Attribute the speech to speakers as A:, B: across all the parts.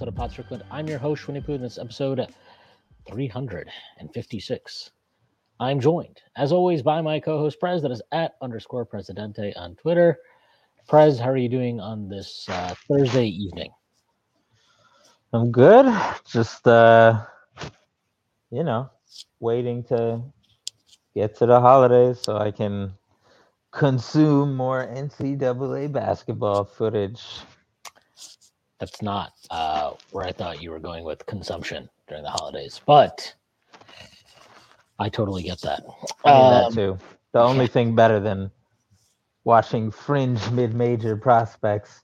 A: Episode of Pod Strickland. I'm your host, Winnie Pooh, and this episode 356. I'm joined, as always, by my co-host Prez, that is at underscore Presidente on Twitter. Prez, how are you doing on this uh, Thursday evening?
B: I'm good. Just uh you know, waiting to get to the holidays so I can consume more NCAA basketball footage.
A: That's not uh, where I thought you were going with consumption during the holidays, but I totally get that.
B: I mean
A: Um,
B: that too. The only thing better than watching fringe mid-major prospects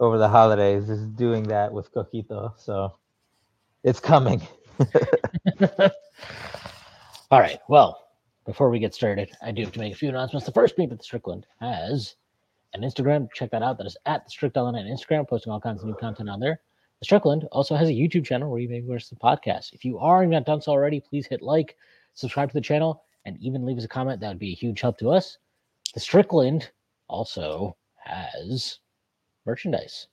B: over the holidays is doing that with Coquito. So it's coming.
A: All right. Well, before we get started, I do have to make a few announcements. The first being that Strickland has an Instagram. Check that out. That is at the Strict Online on Instagram, posting all kinds of new content on there. The Strickland also has a YouTube channel where you may watch the podcast. If you are and not done so already, please hit like, subscribe to the channel, and even leave us a comment. That would be a huge help to us. The Strickland also has merchandise.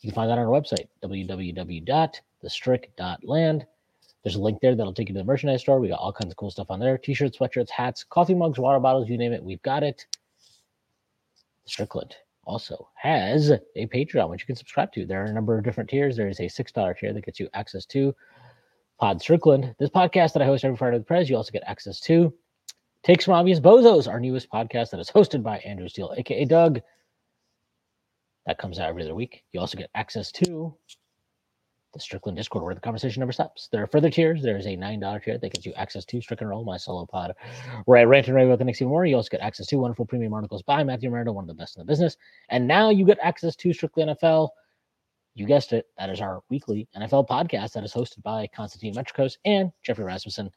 A: You can find that on our website, www.thestrick.land. There's a link there that'll take you to the merchandise store. We got all kinds of cool stuff on there t-shirts, sweatshirts, hats, coffee mugs, water bottles, you name it. We've got it. Strickland also has a Patreon, which you can subscribe to. There are a number of different tiers. There is a $6 tier that gets you access to Pod Strickland, this podcast that I host every Friday with Prez. You also get access to Takes from Obvious Bozos, our newest podcast that is hosted by Andrew Steele, aka Doug. That comes out every other week. You also get access to the Strickland Discord, where the conversation never stops. There are further tiers. There is a $9 tier that gets you access to Strickland Roll, my solo pod, where I rant and rave about the Knicks even more. You also get access to wonderful premium articles by Matthew Miranda, one of the best in the business. And now you get access to Strictly NFL. You guessed it. That is our weekly NFL podcast that is hosted by Constantine Metricos and Jeffrey Rasmussen.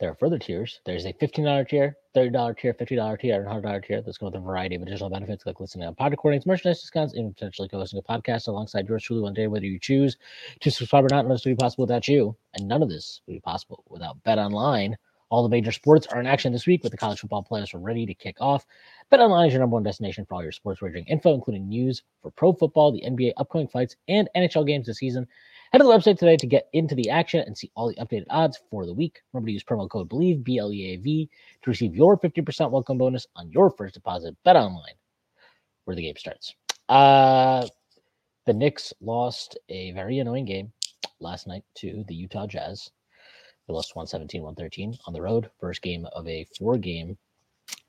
A: There are further tiers. There's a $15 tier, $30 tier, $50 tier, and $100 tier that's going with a variety of additional benefits like listening to pod recordings, merchandise discounts, and potentially co-hosting a podcast alongside yours truly one day, whether you choose to subscribe or not. None this would be possible without you, and none of this would be possible without BetOnline. All the major sports are in action this week with the college football playoffs ready to kick off. BetOnline is your number one destination for all your sports wagering info, including news for pro football, the NBA upcoming fights, and NHL games this season. Head to the website today to get into the action and see all the updated odds for the week. Remember to use promo code BLEAV, B L E A V, to receive your 50% welcome bonus on your first deposit. BetOnline, where the game starts. Uh, the Knicks lost a very annoying game last night to the Utah Jazz. They lost 117 113 on the road. First game of a four game,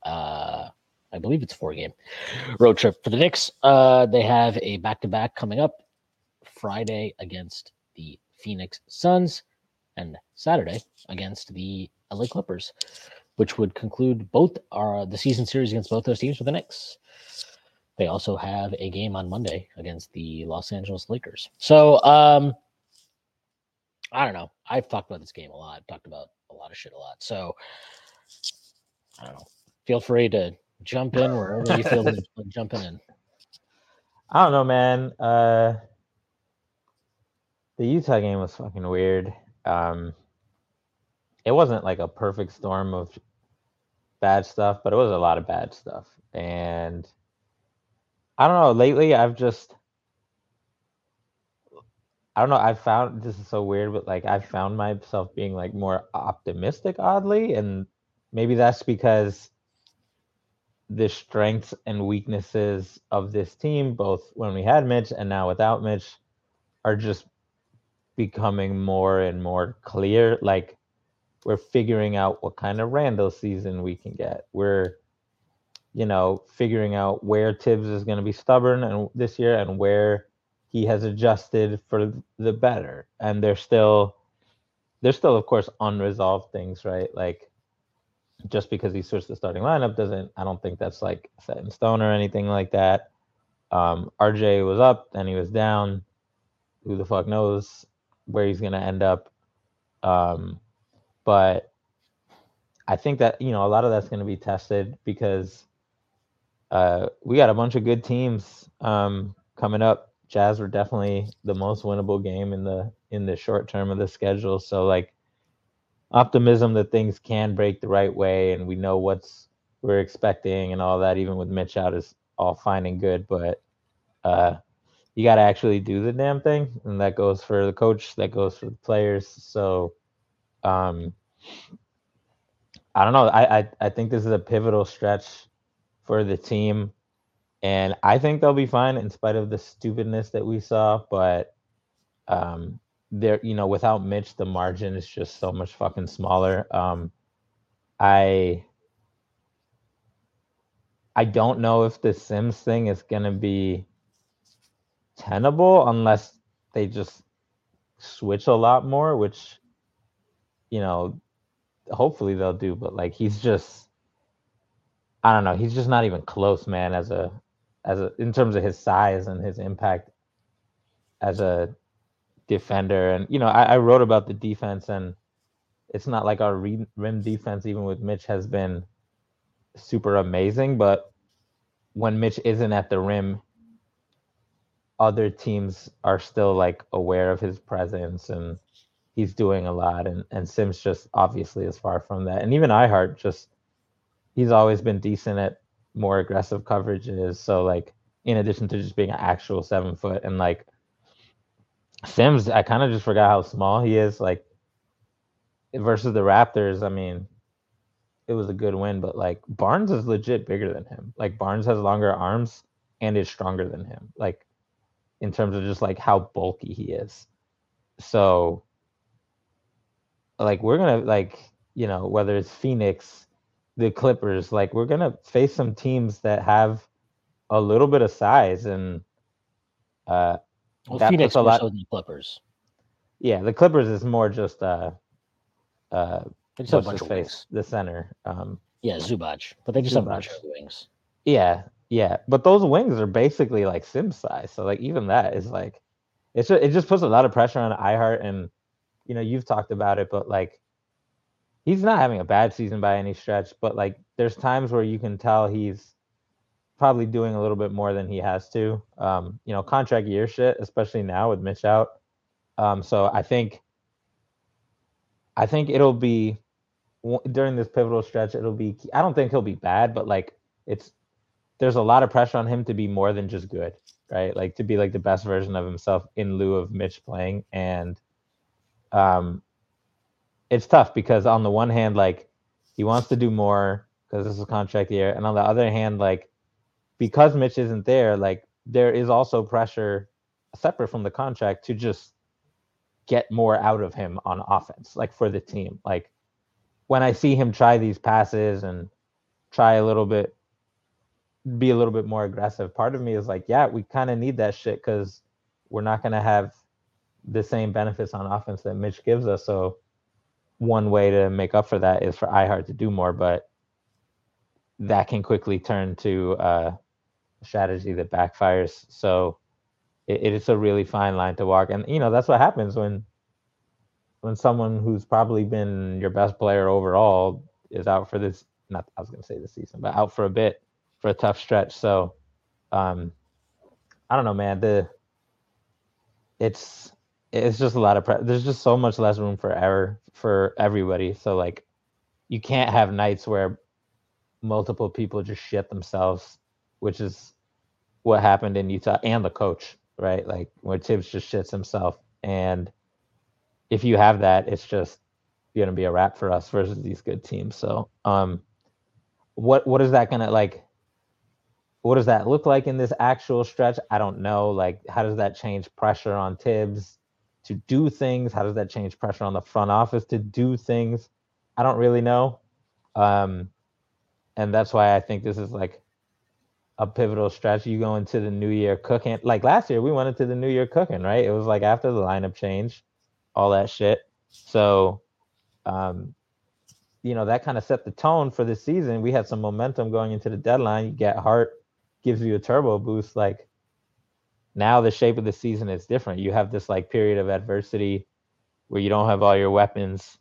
A: uh, I believe it's four game road trip for the Knicks. Uh, they have a back to back coming up Friday against the Phoenix Suns and Saturday against the LA Clippers, which would conclude both our the season series against both those teams for the Knicks. They also have a game on Monday against the Los Angeles Lakers. So um I don't know. I've talked about this game a lot, talked about a lot of shit a lot. So I don't know. Feel free to jump in wherever you feel like jumping in.
B: I don't know, man. Uh the Utah game was fucking weird. Um it wasn't like a perfect storm of bad stuff, but it was a lot of bad stuff. And I don't know, lately I've just I don't know, I found this is so weird, but like I've found myself being like more optimistic oddly and maybe that's because the strengths and weaknesses of this team, both when we had Mitch and now without Mitch, are just becoming more and more clear. Like we're figuring out what kind of Randle season we can get. We're, you know, figuring out where Thibs is going to be stubborn and this year and where he has adjusted for the better. And there's still, there's still of course unresolved things, right? Like just because he switched the starting lineup doesn't I don't think that's like set in stone or anything like that. Um, RJ was up, then he was down. who the fuck knows where he's gonna end up. Um, but I think that you know a lot of that's gonna be tested because uh, we got a bunch of good teams um, coming up. Jazz were definitely the most winnable game in the in the short term of the schedule. So like optimism that things can break the right way and we know what's we're expecting and all that, even with Mitch out, is all fine and good. But uh, you got to actually do the damn thing, and that goes for the coach, that goes for the players. So, um, I don't know. I, I I think this is a pivotal stretch for the team, and I think they'll be fine in spite of the stupidness that we saw. But um, there, you know, without Mitch, the margin is just so much fucking smaller. Um, I I don't know if the Sims thing is gonna be tenable unless they just switch a lot more, which you know, hopefully they'll do. But like he's just, I don't know, he's just not even close, man. As a as a in terms of his size and his impact as a defender, and you know, I, I wrote about the defense, and it's not like our rim defense, even with Mitch, has been super amazing, but when Mitch isn't at the rim, other teams are still like aware of his presence and he's doing a lot. And, and Sims just obviously is far from that. And even I-Hart just he's always been decent at more aggressive coverages. So like in addition to just being an actual seven foot and like Sims, I kind of just forgot how small he is. Like versus the Raptors, I mean, it was a good win, but like Barnes is legit bigger than him. Like Barnes has longer arms and is stronger than him. Like in terms of just like how bulky he is. So like we're gonna like you know whether it's Phoenix, the Clippers, like we're gonna face some teams that have a little bit of size and uh
A: well, Phoenix a lot. The Clippers.
B: Yeah, the Clippers is more just uh uh just a bunch of face, wings. The center. Um,
A: yeah, Zubac, but they just Zubac. have a bunch of wings.
B: Yeah, yeah, but those wings are basically like sim size. So like even that is like, it's just, it just puts a lot of pressure on I-Hart, and you know you've talked about it, but like he's not having a bad season by any stretch. But like there's times where you can tell he's probably doing a little bit more than he has to. Um, you know, contract year shit, especially now with Mitch out. Um, so I think I think it'll be during this pivotal stretch, it'll be. I don't think he'll be bad, but like it's there's a lot of pressure on him to be more than just good, right? Like to be like the best version of himself in lieu of Mitch playing, and um, it's tough because on the one hand, like he wants to do more because this is contract year, and on the other hand, like because Mitch isn't there, like there is also pressure separate from the contract to just get more out of him on offense, like for the team, like when I see him try these passes and try a little bit, be a little bit more aggressive, part of me is like, yeah, we kind of need that shit because we're not going to have the same benefits on offense that Mitch gives us. So one way to make up for that is for I-Hart to do more, but that can quickly turn to uh, a strategy that backfires. So it, it's a really fine line to walk, and you know that's what happens when when someone who's probably been your best player overall is out for this not I was gonna say this season, but out for a bit for a tough stretch. So um I don't know, man. The it's it's just a lot of pre- there's just so much less room for error for everybody. So like you can't have nights where multiple people just shit themselves, which is what happened in Utah and the coach, right? Like where Thibs just shits himself and if you have that, it's just going to be a wrap for us versus these good teams. So, um, what what is that to like? What does that look like in this actual stretch? I don't know. Like, how does that change pressure on Thibs to do things? How does that change pressure on the front office to do things? I don't really know. Um, and that's why I think this is like a pivotal stretch. You go into the new year cooking. Like last year, we went into the new year cooking, right? It was like after the lineup change all that shit. So, um, you know, that kind of set the tone for the season. We had some momentum going into the deadline. You get Hart gives you a turbo boost. Like, now the shape of the season is different. You have this like period of adversity where you don't have all your weapons,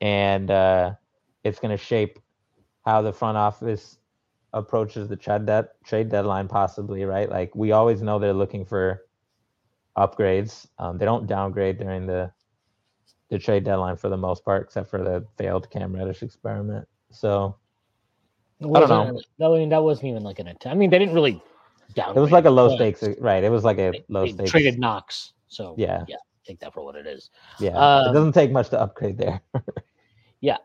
B: and uh, it's going to shape how the front office approaches the trade de- trade deadline, possibly. Right? Like we always know they're looking for upgrades. Um, they don't downgrade during the the trade deadline for the most part, except for the failed Cam Reddish experiment. So I don't
A: wasn't- that- I mean, that wasn't even like an attempt. I mean, they didn't really down.
B: it was like a low stakes, right? It was like a low
A: they
B: stakes.
A: traded Knox, so
B: Yeah.
A: yeah, take that for what it is.
B: Yeah, it
A: Um,
B: doesn't take much to upgrade there.
A: Yeah,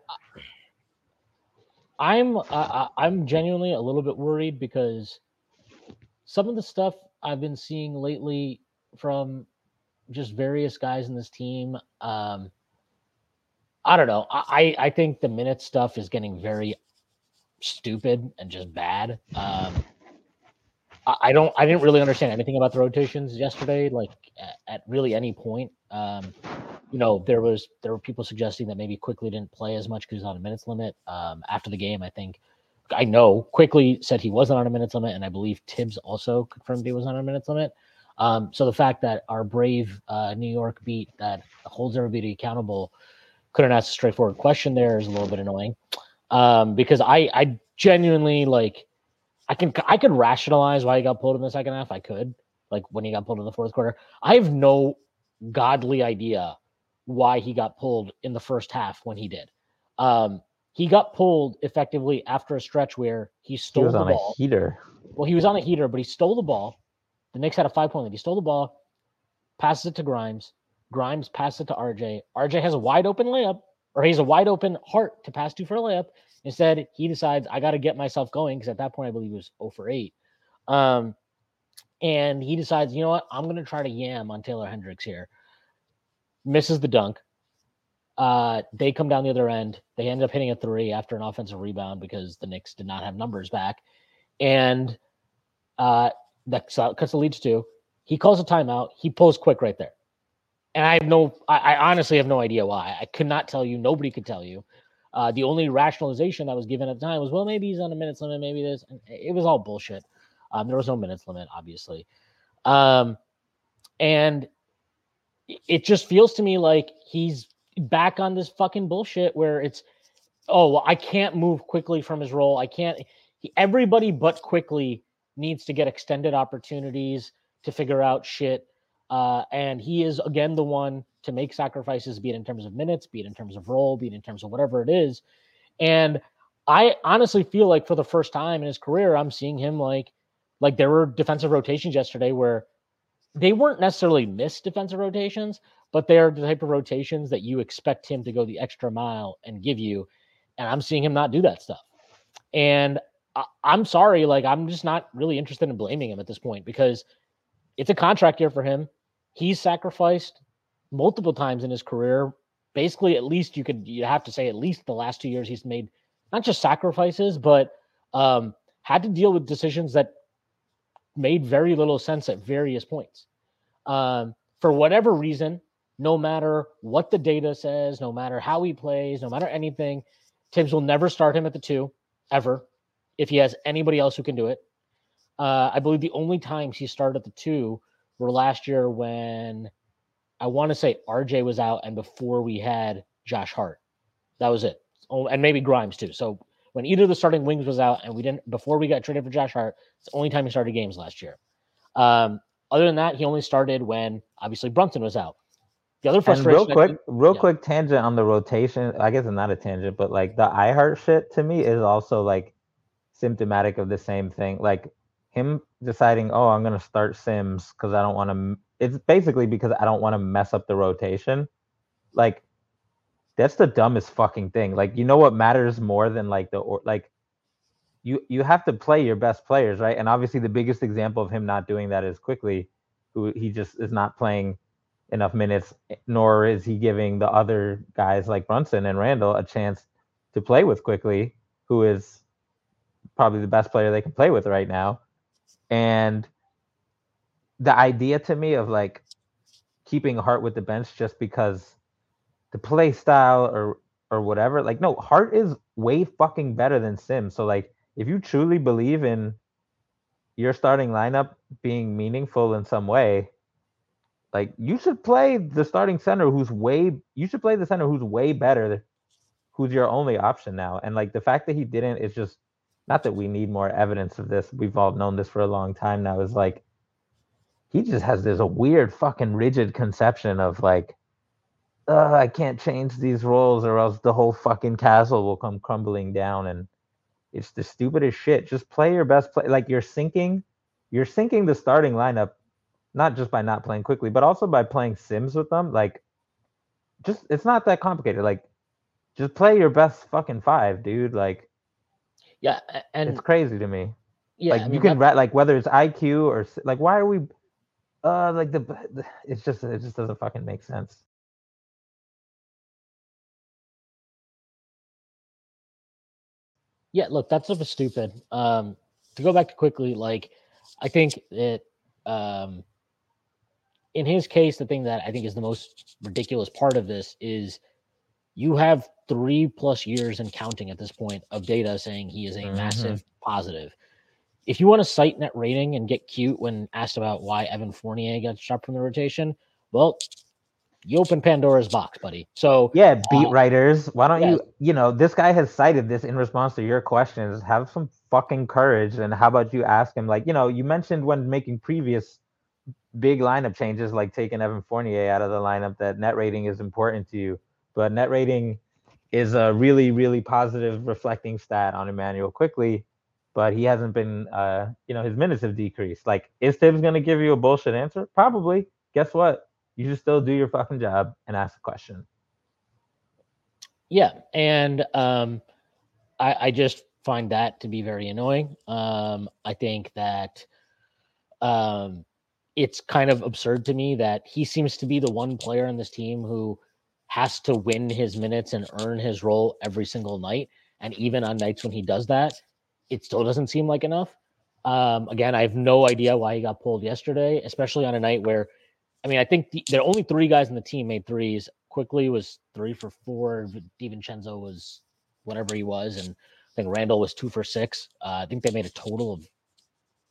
A: I'm I- I'm genuinely a little bit worried because some of the stuff I've been seeing lately from just various guys in this team. Um, I don't know. I I I think the minute stuff is getting very stupid and just bad. Um, I, don't. I didn't really understand anything about the rotations yesterday. Like at, at really any point. Um, you know, there was there were people suggesting that maybe Quickley didn't play as much because he's on a minutes limit. Um, after the game, I think I know Quickley said he wasn't on a minutes limit, and I believe Thibs also confirmed he was on a minutes limit. Um, so the fact that our brave uh, New York beat that holds everybody accountable couldn't ask a straightforward question there is a little bit annoying. Um, because I I genuinely like I can I could rationalize why he got pulled in the second half. I could like when he got pulled in the fourth quarter. I have no godly idea why he got pulled in the first half when he did. Um, he got pulled effectively after a stretch where he stole He
B: was
A: the
B: on a heater.
A: Well, he was on a heater, but he stole the ball. The Knicks had a five point lead. He stole the ball, passes it to Grimes. Grimes passes it to RJ. RJ has a wide open layup, or he has a wide open Hart to pass to for a layup. Instead, he decides, I got to get myself going because at that point, I believe he was 0 for 8. Um, and he decides, you know what? I'm going to try to yam on Taylor Hendricks here. Misses the dunk. Uh, they come down the other end. They end up hitting a three after an offensive rebound because the Knicks did not have numbers back. And uh, that cuts the leads to. He calls a timeout. He pulls quick right there. And I have no, I, I honestly have no idea why. I could not tell you. Nobody could tell you. Uh, the only rationalization that was given at the time was, well, maybe he's on a minutes limit, maybe this. And it was all bullshit. Um, there was no minutes limit, obviously. Um, and it- just feels to me like he's back on this fucking bullshit where it's, oh, well, I can't move Quickley from his role. I can't. He, everybody but Quickley needs to get extended opportunities to figure out shit. Uh, and he is again the one to make sacrifices, be it in terms of minutes, be it in terms of role, be it in terms of whatever it is. And I honestly feel like for the first time in his career, I'm seeing him like like there were defensive rotations yesterday where they weren't necessarily missed defensive rotations, but they're the type of rotations that you expect him to go the extra mile and give you. And I'm seeing him not do that stuff. And I, I'm sorry, like I'm just not really interested in blaming him at this point because it's a contract year for him. He's sacrificed multiple times in his career. Basically, at least you could you have to say at least the last two years he's made not just sacrifices, but um, had to deal with decisions that made very little sense at various points. Um, for whatever reason, no matter what the data says, no matter how he plays, no matter anything, Thibs will never start him at the two ever if he has anybody else who can do it. Uh, I believe the only times he started at the two were last year when I want to say RJ was out and before we had Josh Hart. That was it. Oh, and maybe Grimes too. So when either of the starting wings was out and we didn't before we got traded for Josh Hart, it's the only time he started games last year. Um, other than that, he only started when obviously Brunson was out. The other
B: And real quick,
A: think-
B: real
A: yeah.
B: quick tangent on the rotation. I guess it's not a tangent, but like the I-Hart shit to me is also like symptomatic of the same thing. Like him deciding, oh, I'm gonna start Sims because I don't want to. It's basically because I don't want to mess up the rotation. Like that's the dumbest fucking thing. Like you know what matters more than like the or like you you have to play your best players, right? And obviously the biggest example of him not doing that is Quickley, who he just is not playing enough minutes, eh, nor is he giving the other guys like Brunson and Randle a chance to play with Quickley, who is probably the best player they can play with right now. And the idea to me of like keeping Hart with the bench just because the play style or or whatever, like no, Hart is way fucking better than Sims. So like if you truly believe in your starting lineup being meaningful in some way, like you should play the starting center who's way you should play the center who's way better, who's your only option now. And like the fact that he didn't is just not that we need more evidence of this. We've all known this for a long time now. Is like he just has this a weird fucking rigid conception of like uh, I can't change these roles or else the whole fucking castle will come crumbling down and it's the stupidest shit. Just play your best play like you're sinking you're sinking the starting lineup not just by not playing Quickley, but also by playing sims with them. Like just it's not that complicated. Like just play your best fucking five, dude. Like
A: yeah, and
B: it's crazy to me.
A: Yeah,
B: like
A: I
B: you can
A: that's-
B: ra- like whether it's IQ or like why are we uh like the, the it's just it just doesn't fucking make sense.
A: Yeah, look, that stuff is stupid. Um, to go back to Quickley, like I think that um, in his case, the thing that I think is the most ridiculous part of this is you have three plus years and counting at this point of data saying he is a
B: Mhm.
A: massive positive. If you want to cite net rating and get cute when asked about why Evan Fournier got dropped from the rotation, well, you open Pandora's box, buddy. So
B: Yeah, beat
A: Uh,
B: writers. Why don't
A: yeah.
B: you you know, this guy has cited this in response to your questions. Have some fucking courage and how about you ask him like, you know, you mentioned when making previous big lineup changes like taking Evan Fournier out of the lineup that net rating is important to you. But net rating is a really, really positive reflecting stat on Immanuel Quickley, but he hasn't been uh, you know, his minutes have decreased. Like, is Thibs gonna give you a bullshit answer? Probably. Guess what? You should still do your fucking job and ask a question.
A: Yeah, and um, I, I just find that to be very annoying. Um, I think that um, it's kind of absurd to me that he seems to be the one player on this team who has to win his minutes and earn his role every single night. And even on nights when he does that, it still doesn't seem like enough. Um, again, I have no idea why he got pulled yesterday, especially on a night where, I mean, I think the, there are only three guys in the team made threes. Quickley was three for four. DiVincenzo was whatever he was, and I think Randle was two for six. Uh, I think they made a total of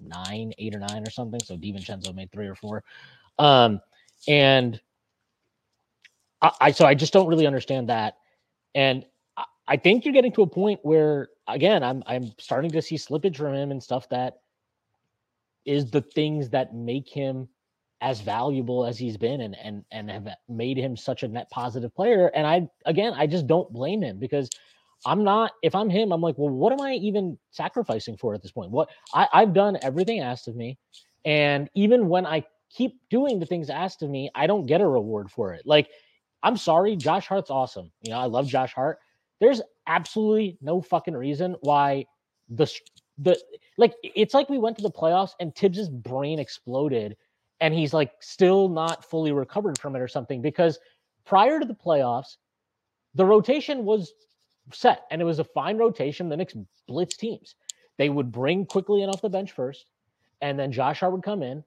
A: nine, eight or nine or something. So DiVincenzo made three or four. Um, and I, I so I just don't really understand that. And I, I think you're getting to a point where again, I'm I'm starting to see slippage from him and stuff that is the things that make him as valuable as he's been and and and have made him such a net positive player. And I again, I just don't blame him because I'm not. If I'm him, I'm like, well, what am I even sacrificing for at this point? What I, I've done everything asked of me, and even when I keep doing the things asked of me, I don't get a reward for it. Like, I'm sorry, Josh Hart's awesome. You know, I love Josh Hart. There's absolutely no fucking reason why the the like it's like we went to the playoffs and Thibs's brain exploded and he's like still not fully recovered from it or something because prior to the playoffs, the rotation was set and it was a fine rotation. The Knicks blitz teams. They would bring Quickley in off the bench first, and then Josh Hart would come in,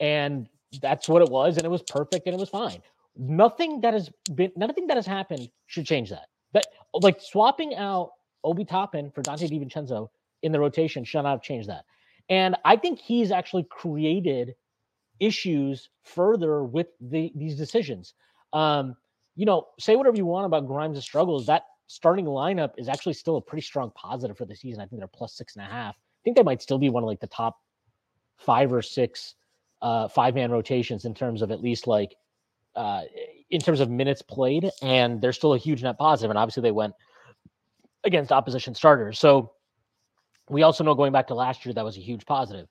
A: and that's what it was, and it was perfect and it was fine. Nothing that has been nothing that has happened should change that. But like swapping out Obi Toppin for Donte DiVincenzo in the rotation should not have changed that. And I think he's actually created issues further with the, these decisions. Um, you know, say whatever you want about Grimes' struggles. That starting lineup is actually still a pretty strong positive for the season. I think they're plus six and a half. I think they might still be one of like the top five or six uh, five man rotations in terms of at least like uh, in terms of minutes played, and they're still a huge net positive. And obviously, they went against opposition starters. So we also know going back to last year that was a huge positive.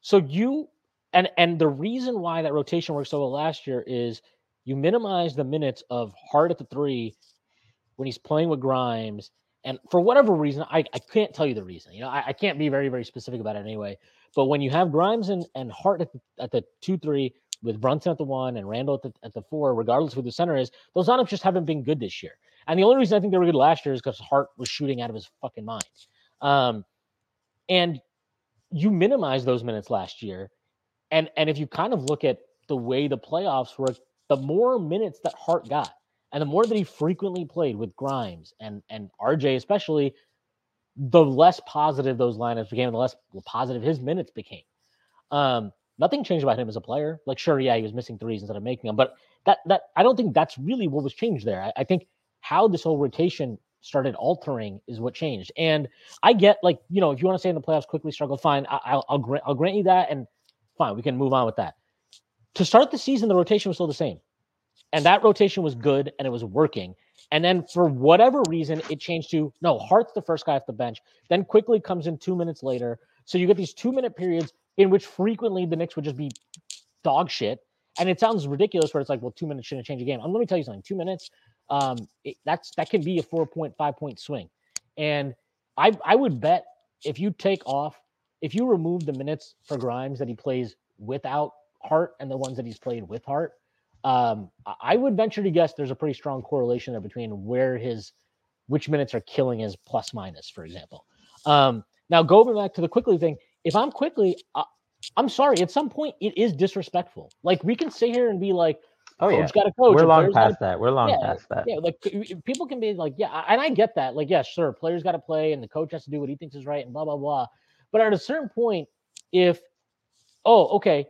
A: So you and and the reason why that rotation worked so well last year is you minimize the minutes of Hart at the three when he's playing with Grimes. And for whatever reason, I, I can't tell you the reason. You know, I, I can't be very, very specific about it anyway. But when you have Grimes and, and Hart at the, at the two, three, with Brunson at the one and Randle at the, at the four, regardless of who the center is, those lineups just haven't been good this year. And the only reason I think they were good last year is because Hart was shooting out of his fucking mind. Um, and you minimize those minutes last year. And and if you kind of look at the way the playoffs were, the more minutes that Hart got, and the more that he frequently played with Grimes and and RJ especially, the less positive those lineups became, the less positive his minutes became. Um, nothing changed about him as a player. Like, sure, yeah, he was missing threes instead of making them, but that that I don't think that's really what was changed there. I, I think how this whole rotation started altering is what changed. And I get like you know if you want to say in the playoffs Quickley struggled, fine. I, will I'll grant I'll grant you that, and fine, we can move on with that. To start the season, the rotation was still the same, and that rotation was good and it was working. And then for whatever reason, it changed to no, Hart's the first guy off the bench. Then Quickley comes in two minutes later. So you get these two minute periods in which frequently the Knicks would just be dog shit. And it sounds ridiculous where it's like, well, two minutes shouldn't change a game. Um, let me tell you something. Two minutes, um, it, that's that can be a four point, five point swing. And I I would bet if you take off, if you remove the minutes for Grimes that he plays without Hart and the ones that he's played with Hart, um, I would venture to guess there's a pretty strong correlation there between where his which minutes are killing his plus minus, for example. Um, now going back to the Quickley thing, if I'm Quickley, uh, I'm sorry. At some point, it is disrespectful. Like we can sit here and be like,
B: "Oh yeah,
A: got to coach."
B: We're long
A: gotta,
B: past that. We're long
A: yeah,
B: past that.
A: Yeah, like people can be like, "Yeah," and I get that. Like, yeah, sure, players got to play, and the coach has to do what he thinks is right, and blah blah blah. But at a certain point, if oh, okay,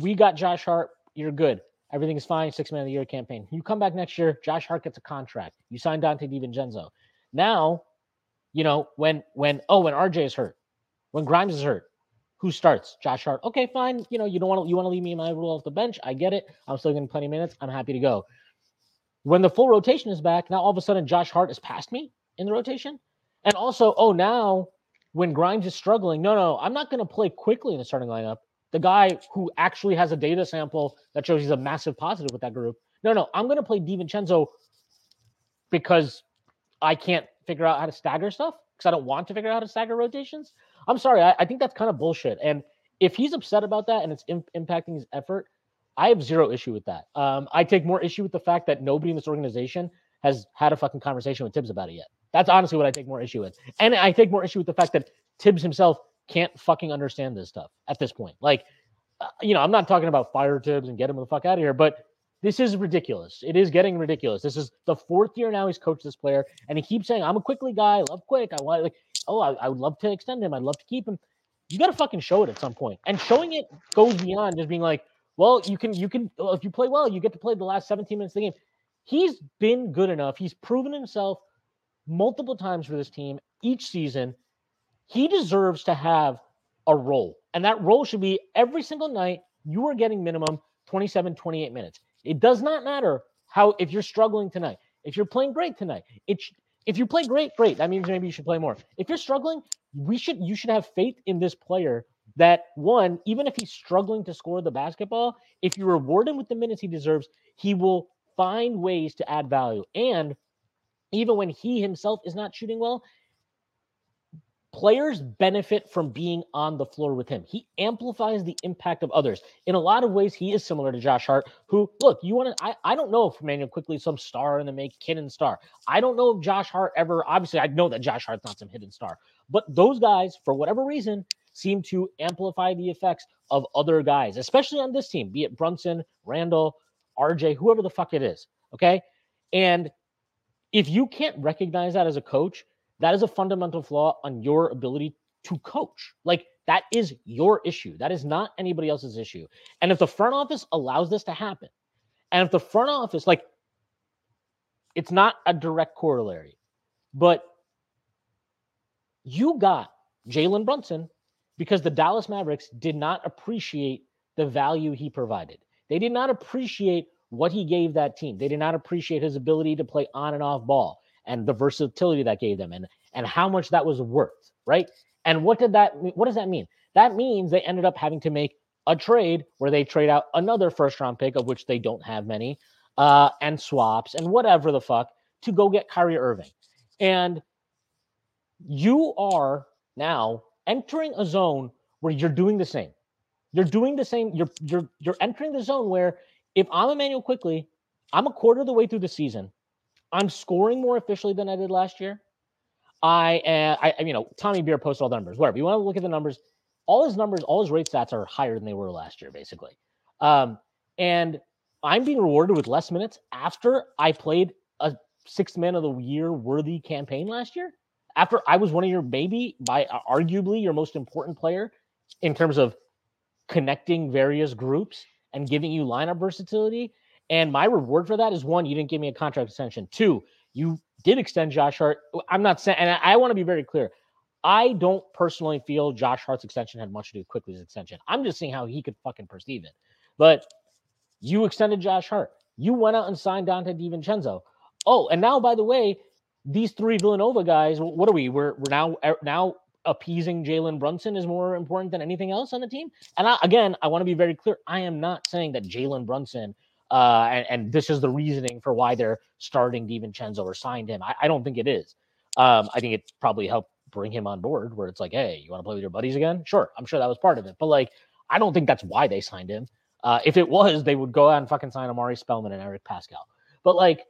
A: we got Josh Hart, you're good. Everything is fine. Six man of the year campaign. You come back next year, Josh Hart gets a contract. You sign Donte DiVincenzo. Now, you know when when oh when RJ is hurt, when Grimes is hurt, who starts? Josh Hart. Okay, fine. You know, you don't want to you want to leave me my role off the bench. I get it. I'm still getting plenty of minutes. I'm happy to go. When the full rotation is back, now all of a sudden Josh Hart is past me in the rotation. And also, oh, now when Grimes is struggling, no, no, I'm not going to play Quickley in the starting lineup. The guy who actually has a data sample that shows he's a massive positive with that group. No, no, I'm going to play DiVincenzo because I can't figure out how to stagger stuff because I don't want to figure out how to stagger rotations. I'm sorry. I, I think that's kind of bullshit. And if he's upset about that and it's Im- impacting his effort, I have zero issue with that. Um, I take more issue with the fact that nobody in this organization has had a fucking conversation with Thibs about it yet. That's honestly what I take more issue with. And I take more issue with the fact that Thibs himself can't fucking understand this stuff at this point. Like, uh, you know, I'm not talking about fire Thibs and get him the fuck out of here, but this is ridiculous. It is getting ridiculous. This is the fourth year now he's coached this player, and he keeps saying, "I'm a Quickley guy. I love quick. I want like, oh, I, I would love to extend him. I'd love to keep him." You got to fucking show it at some point, and showing it goes beyond just being like, "Well, you can, you can. If you play well, you get to play the last 17 minutes of the game." He's been good enough. He's proven himself multiple times for this team each season. He deserves to have a role, and that role should be every single night. You are getting minimum 27, 28 minutes. It does not matter how if you're struggling tonight, if you're playing great tonight. It if you play great, great. That means maybe you should play more. If you're struggling, we should you should have faith in this player that one, even if he's struggling to score the basketball, if you reward him with the minutes he deserves, he will find ways to add value. And even when he himself is not shooting well, players benefit from being on the floor with him. He amplifies the impact of others. In a lot of ways, he is similar to Josh Hart, who, look, you want to, I, I don't know if Immanuel Quickley some star in the make hidden star. I don't know if Josh Hart ever, obviously, I know that Josh Hart's not some hidden star, but those guys, for whatever reason, seem to amplify the effects of other guys, especially on this team, be it Brunson, Randle, RJ, whoever the fuck it is. Okay. And if you can't recognize that as a coach, that is a fundamental flaw on your ability to coach. Like that is your issue. That is not anybody else's issue. And if the front office allows this to happen, and if the front office, like, it's not a direct corollary, but you got Jalen Brunson because the Dallas Mavericks did not appreciate the value he provided. They did not appreciate what he gave that team. They did not appreciate his ability to play on and off ball and the versatility that gave them and and how much that was worth, right? And what did that what does that mean? That means they ended up having to make a trade where they trade out another first round pick of which they don't have many uh and swaps and whatever the fuck to go get Kyrie Irving. And you are now entering a zone where you're doing the same. You're doing the same. You're you're you're entering the zone where if I'm Immanuel Quickley, I'm a quarter of the way through the season. I'm scoring more officially than I did last year. I am, I, you know, Tommy Beer posted all the numbers, whatever. You want to look at the numbers, all his numbers, all his rate stats are higher than they were last year, basically. Um, and I'm being rewarded with less minutes after I played a sixth man of the year worthy campaign last year. after I was one of your maybe by uh, arguably your most important player in terms of connecting various groups and giving you lineup versatility. And my reward for that is one, you didn't give me a contract extension. Two, you did extend Josh Hart. I'm not saying, and I, I want to be very clear. I don't personally feel Josh Hart's extension had much to do with Quickley's extension. I'm just seeing how he could fucking perceive it. But you extended Josh Hart. You went out and signed Donte DiVincenzo. Oh, and now by the way, these three Villanova guys, what are we? We're we're now er, now appeasing Jalen Brunson is more important than anything else on the team. And I, again, I want to be very clear. I am not saying that Jalen Brunson uh, and, and, this is the reasoning for why they're starting DiVincenzo or signed him. I, I don't think it is. Um, I think it probably helped bring him on board where it's like, hey, you want to play with your buddies again? Sure. I'm sure that was part of it. But like, I don't think that's why they signed him. Uh, if it was, they would go out and fucking sign Omari Spellman and Eric Paschall. But like,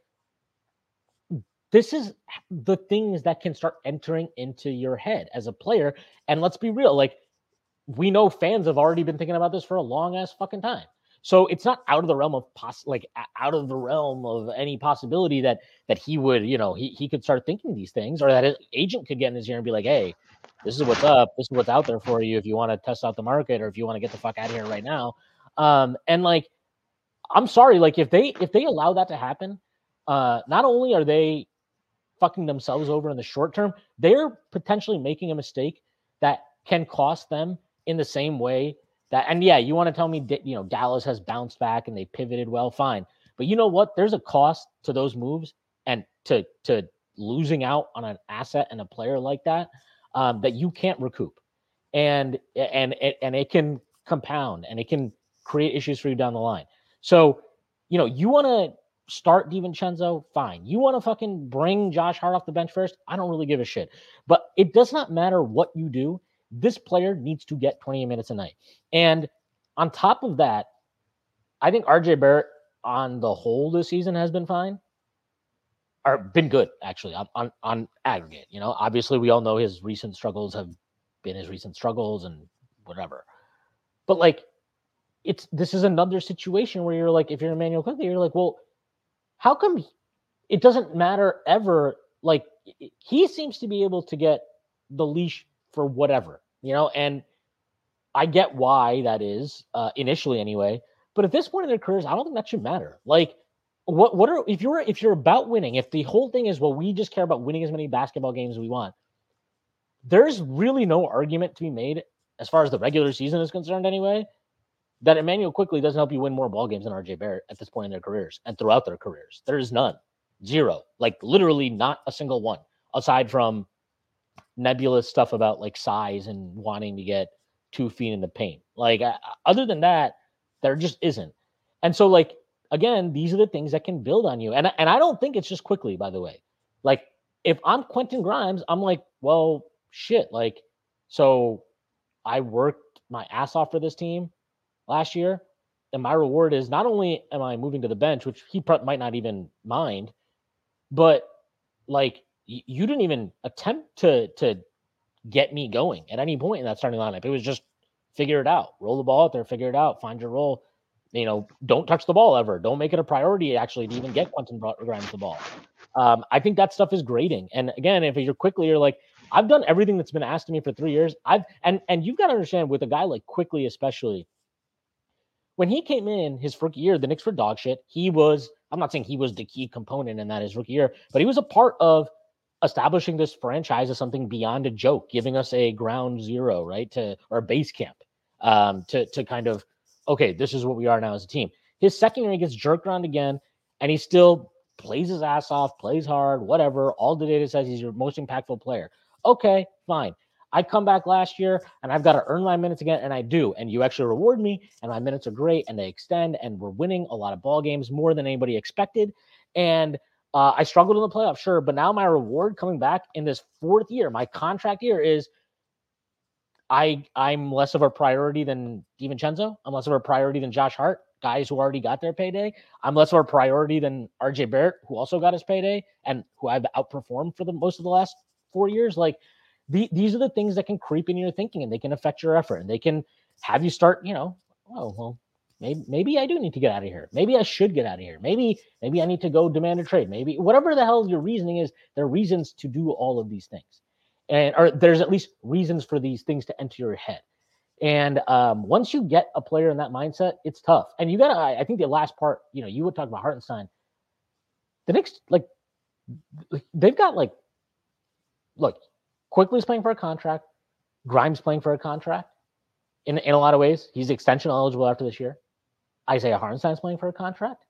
A: this is the things that can start entering into your head as a player. And let's be real, like, we know fans have already been thinking about this for a long ass fucking time. So it's not out of the realm of poss like out of the realm of any possibility that that he would, you know, he, he could start thinking these things or that his agent could get in his ear and be like, hey, this is what's up. This is what's out there for you if you want to test out the market or if you want to get the fuck out of here right now. Um, and like, I'm sorry, like if they if they allow that to happen, uh, not only are they fucking themselves over in the short term, they're potentially making a mistake that can cost them in the same way that, and yeah, you want to tell me, you know, Dallas has bounced back and they pivoted well, fine. But you know what? There's a cost to those moves and to to losing out on an asset and a player like that um, that you can't recoup, and and and it can compound and it can create issues for you down the line. So, you know, you want to start DiVincenzo, fine. You want to fucking bring Josh Hart off the bench first? I don't really give a shit. But it does not matter what you do this player needs to get 20 minutes a night. And on top of that, I think RJ Barrett on the whole this season has been fine. Or been good, actually, on, on, on aggregate. You know, obviously we all know his recent struggles have been his recent struggles and whatever. But like it's this is another situation where you're like, if you're Immanuel Quickley, you're like, well, how come it doesn't matter ever? Like he seems to be able to get the leash for whatever, you know, and I get why that is uh, initially anyway. But at this point in their careers, I don't think that should matter. Like, what what are if you're if you're about winning, if the whole thing is well, we just care about winning as many basketball games as we want, there's really no argument to be made as far as the regular season is concerned, anyway. That Immanuel Quickley doesn't help you win more ball games than RJ Barrett at this point in their careers and throughout their careers. There is none, zero, like literally not a single one, aside from nebulous stuff about like size and wanting to get two feet in the paint. Like uh, other than that, there just isn't. And so like again, these are the things that can build on you. And and I don't think it's just Quickley, by the way. Like if I'm Quentin Grimes, I'm like, well, shit. Like so, I worked my ass off for this team last year, and my reward is not only am I moving to the bench, which he might not even mind, but like you didn't even attempt to to get me going at any point in that starting lineup. It was just figure it out, roll the ball out there, figure it out, find your role. You know, don't touch the ball ever. Don't make it a priority actually to even get Quentin Grimes the ball. Um, I think that stuff is grading. And again, if you're Quickley, you're like, I've done everything that's been asked of me for three years. I've and and you've got to understand with a guy like Quickley, especially when he came in his rookie year, the Knicks were dog shit. He was, I'm not saying he was the key component in that his rookie year, but he was a part of establishing this franchise as something beyond a joke, giving us a ground zero, right? To or base camp. Um, to to kind of okay, this is what we are now as a team. His second year he gets jerked around again, and he still plays his ass off, plays hard, whatever. All the data says he's your most impactful player. Okay, fine. I come back last year and I've got to earn my minutes again, and I do. And you actually reward me, and my minutes are great, and they extend, and we're winning a lot of ball games more than anybody expected. And uh, I struggled in the playoffs, sure, but now my reward coming back in this fourth year, my contract year is I I'm less of a priority than DiVincenzo. I'm less of a priority than Josh Hart, guys who already got their payday. I'm less of a priority than RJ Barrett, who also got his payday and who I've outperformed for the most of the last four years. Like the, these are the things that can creep in your thinking and they can affect your effort and they can have you start, you know, oh well, maybe maybe I do need to get out of here. Maybe I should get out of here. Maybe maybe I need to go demand a trade. Maybe whatever the hell your reasoning is, there are reasons to do all of these things. and or there's at least reasons for these things to enter your head. And um, once you get a player in that mindset, it's tough. And you gotta, I, I think the last part, you know, you would talk about Hartenstein. The next, like, they've got like, look, Quickley's playing for a contract, Grimes playing for a contract. In in a lot of ways, he's extension eligible after this year. Isaiah Hartenstein's playing for a contract.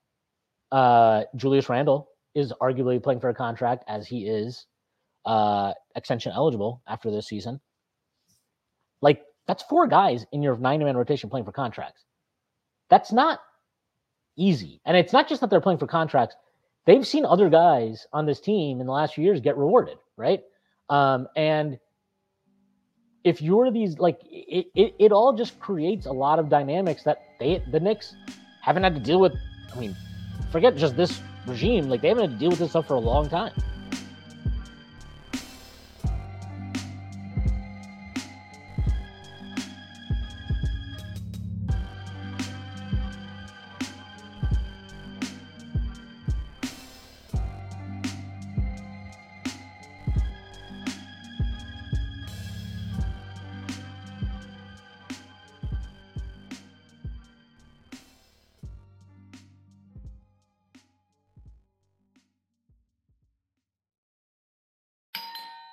A: Uh, Julius Randle is arguably playing for a contract as he is uh, extension eligible after this season. Like that's four guys in your nine man rotation playing for contracts. That's not easy. And it's not just that they're playing for contracts. They've seen other guys on this team in the last few years get rewarded, right? Um, and if you're these like it, it, it all just creates a lot of dynamics that they the Knicks haven't had to deal with. I mean, forget just this regime, like they haven't had to deal with this stuff for a long time.